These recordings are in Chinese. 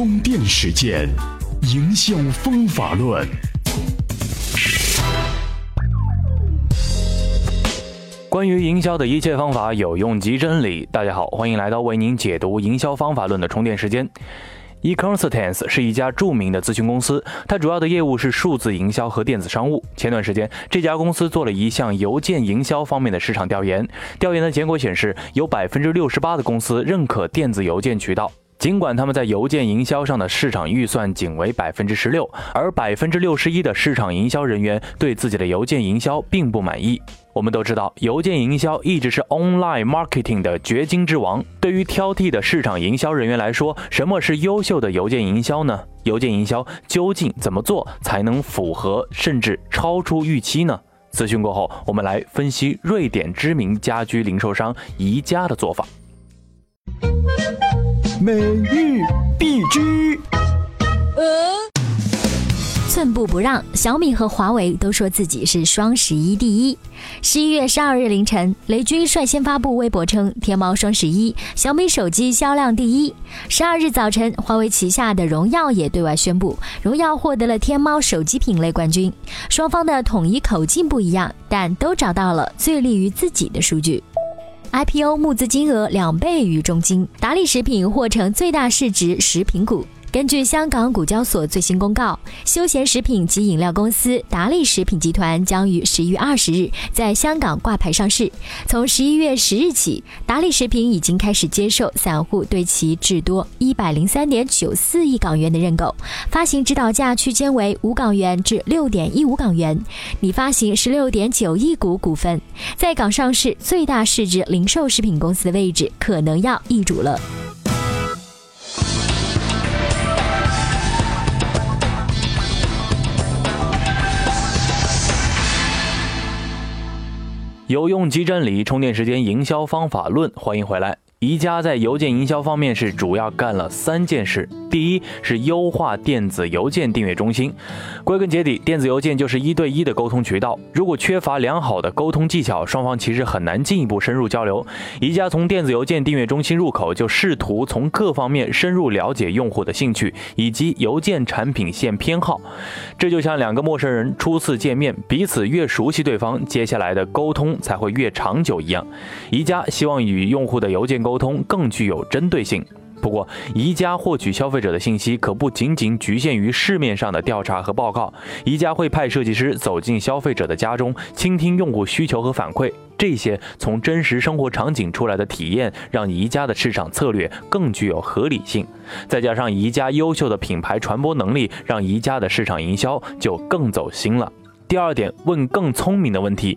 充电时间，营销方法论。关于营销的一切方法，有用即真理。大家好，欢迎来到为您解读营销方法论的充电时间。eConstance 是一家著名的咨询公司，它主要的业务是数字营销和电子商务。前段时间，这家公司做了一项邮件营销方面的市场调研，调研的结果显示，有百分之六十八的公司认可电子邮件渠道。尽管他们在邮件营销上的市场预算仅为百分之十六，而百分之六十一的市场营销人员对自己的邮件营销并不满意。我们都知道，邮件营销一直是 online marketing 的掘金之王。对于挑剔的市场营销人员来说，什么是优秀的邮件营销呢？邮件营销究竟怎么做才能符合甚至超出预期呢？咨询过后，我们来分析瑞典知名家居零售商宜家的做法。每日必知。寸步不让，小米和华为都说自己是双十一第一。十一月十二日凌晨，雷军率先发布微博称，天猫双十一，小米手机销量第一。十二日早晨，华为旗下的荣耀也对外宣布，荣耀获得了天猫手机品类冠军。双方的统一口径不一样，但都找到了最利于自己的数据。IPO 募资金额两倍于中金，达利食品或成最大市值食品股。根据香港股交所最新公告，休闲食品及饮料公司达利食品集团将于十一月二十日在香港挂牌上市。从十一月十日起，达利食品已经开始接受散户对其至多一百零三点九四亿港元的认购，发行指导价区间为五港元至六点一五港元，拟发行十六点九亿股股份，在港上市最大市值零售食品公司的位置可能要易主了。有用即真理，充电时间营销方法论，欢迎回来。宜家在邮件营销方面是主要干了三件事。第一是优化电子邮件订阅中心。归根结底，电子邮件就是一对一的沟通渠道。如果缺乏良好的沟通技巧，双方其实很难进一步深入交流。宜家从电子邮件订阅中心入口，就试图从各方面深入了解用户的兴趣以及邮件产品线偏好。这就像两个陌生人初次见面，彼此越熟悉对方，接下来的沟通才会越长久一样。宜家希望与用户的邮件沟沟通更具有针对性。不过，宜家获取消费者的信息可不仅仅局限于市面上的调查和报告。宜家会派设计师走进消费者的家中，倾听用户需求和反馈。这些从真实生活场景出来的体验，让宜家的市场策略更具有合理性。再加上宜家优秀的品牌传播能力，让宜家的市场营销就更走心了。第二点，问更聪明的问题。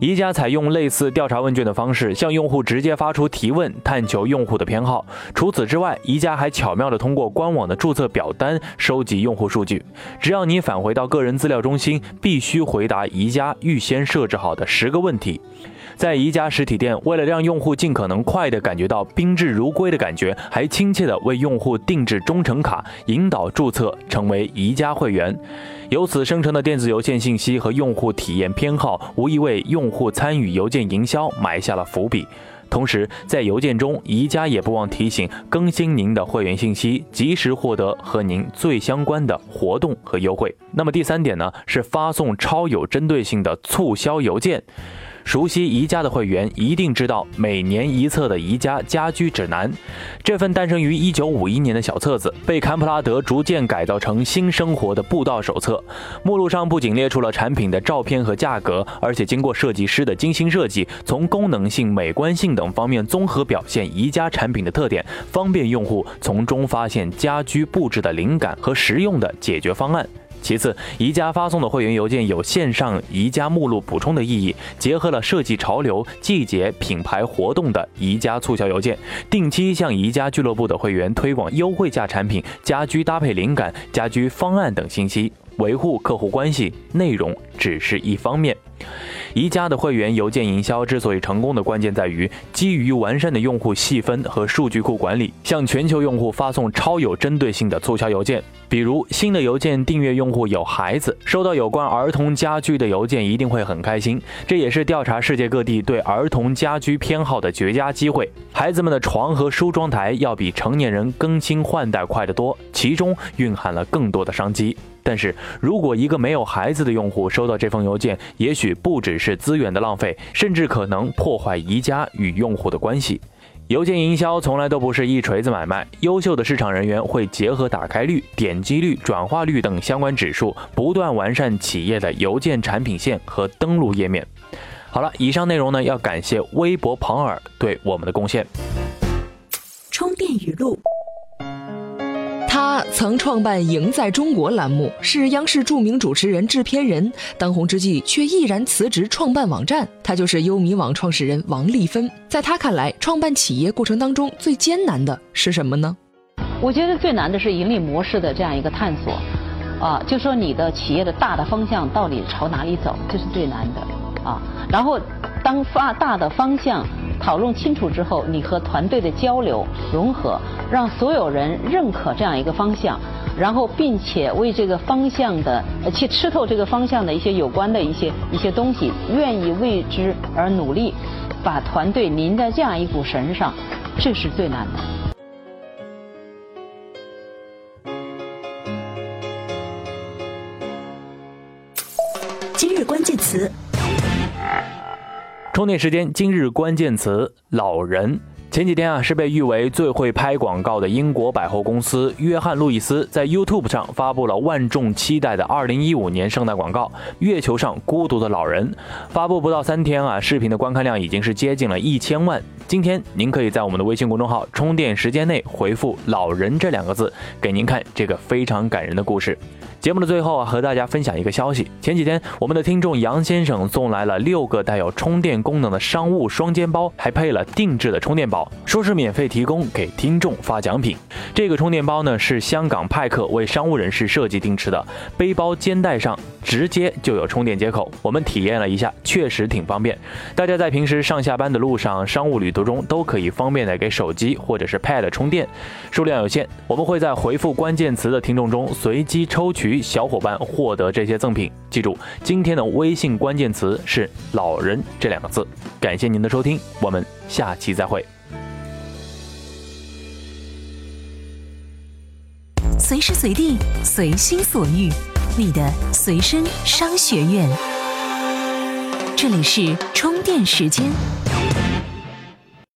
宜家采用类似调查问卷的方式，向用户直接发出提问，探求用户的偏好。除此之外，宜家还巧妙地通过官网的注册表单收集用户数据。只要你返回到个人资料中心，必须回答宜家预先设置好的十个问题。在宜家实体店，为了让用户尽可能快地感觉到宾至如归的感觉，还亲切地为用户定制忠诚卡，引导注册成为宜家会员。由此生成的电子邮件信息和用户体验偏好，无疑为用户参与邮件营销埋下了伏笔。同时，在邮件中，宜家也不忘提醒更新您的会员信息，及时获得和您最相关的活动和优惠。那么第三点呢，是发送超有针对性的促销邮件。熟悉宜家的会员一定知道每年一册的宜家家居指南。这份诞生于一九五一年的小册子，被坎普拉德逐渐改造成新生活的步道手册。目录上不仅列出了产品的照片和价格，而且经过设计师的精心设计，从功能性、美观性等方面综合表现宜家产品的特点，方便用户从中发现家居布置的灵感和实用的解决方案。其次，宜家发送的会员邮件有线上宜家目录补充的意义，结合了设计潮流、季节、品牌活动的宜家促销邮件，定期向宜家俱乐部的会员推广优惠价产品、家居搭配灵感、家居方案等信息。维护客户关系，内容只是一方面。宜家的会员邮件营销之所以成功的关键在于基于完善的用户细分和数据库管理，向全球用户发送超有针对性的促销邮件。比如，新的邮件订阅用户有孩子，收到有关儿童家居的邮件一定会很开心。这也是调查世界各地对儿童家居偏好的绝佳机会。孩子们的床和梳妆台要比成年人更新换代快得多，其中蕴含了更多的商机。但是如果一个没有孩子的用户收到这封邮件，也许不只是资源的浪费，甚至可能破坏宜家与用户的关系。邮件营销从来都不是一锤子买卖，优秀的市场人员会结合打开率、点击率、转化率等相关指数，不断完善企业的邮件产品线和登录页面。好了，以上内容呢，要感谢微博庞尔对我们的贡献。充电语录。曾创办《赢在中国》栏目，是央视著名主持人、制片人，当红之际却毅然辞职创办网站。他就是优米网创始人王丽芬。在他看来，创办企业过程当中最艰难的是什么呢？我觉得最难的是盈利模式的这样一个探索，啊，就说你的企业的大的方向到底朝哪里走，这是最难的，啊，然后当发大的方向。讨论清楚之后，你和团队的交流融合，让所有人认可这样一个方向，然后并且为这个方向的去吃透这个方向的一些有关的一些一些东西，愿意为之而努力，把团队拧在这样一股绳上，这是最难的。今日关键词。充电时间，今日关键词：老人。前几天啊，是被誉为最会拍广告的英国百货公司约翰路易斯在 YouTube 上发布了万众期待的2015年圣诞广告《月球上孤独的老人》。发布不到三天啊，视频的观看量已经是接近了一千万。今天您可以在我们的微信公众号“充电时间”内回复“老人”这两个字，给您看这个非常感人的故事。节目的最后啊，和大家分享一个消息。前几天，我们的听众杨先生送来了六个带有充电功能的商务双肩包，还配了定制的充电宝，说是免费提供给听众发奖品。这个充电包呢，是香港派克为商务人士设计定制的，背包肩带上直接就有充电接口。我们体验了一下，确实挺方便。大家在平时上下班的路上、商务旅途中，都可以方便的给手机或者是 Pad 充电。数量有限，我们会在回复关键词的听众中随机抽取。小伙伴获得这些赠品，记住今天的微信关键词是“老人”这两个字。感谢您的收听，我们下期再会。随时随地，随心所欲，你的随身商学院。这里是充电时间。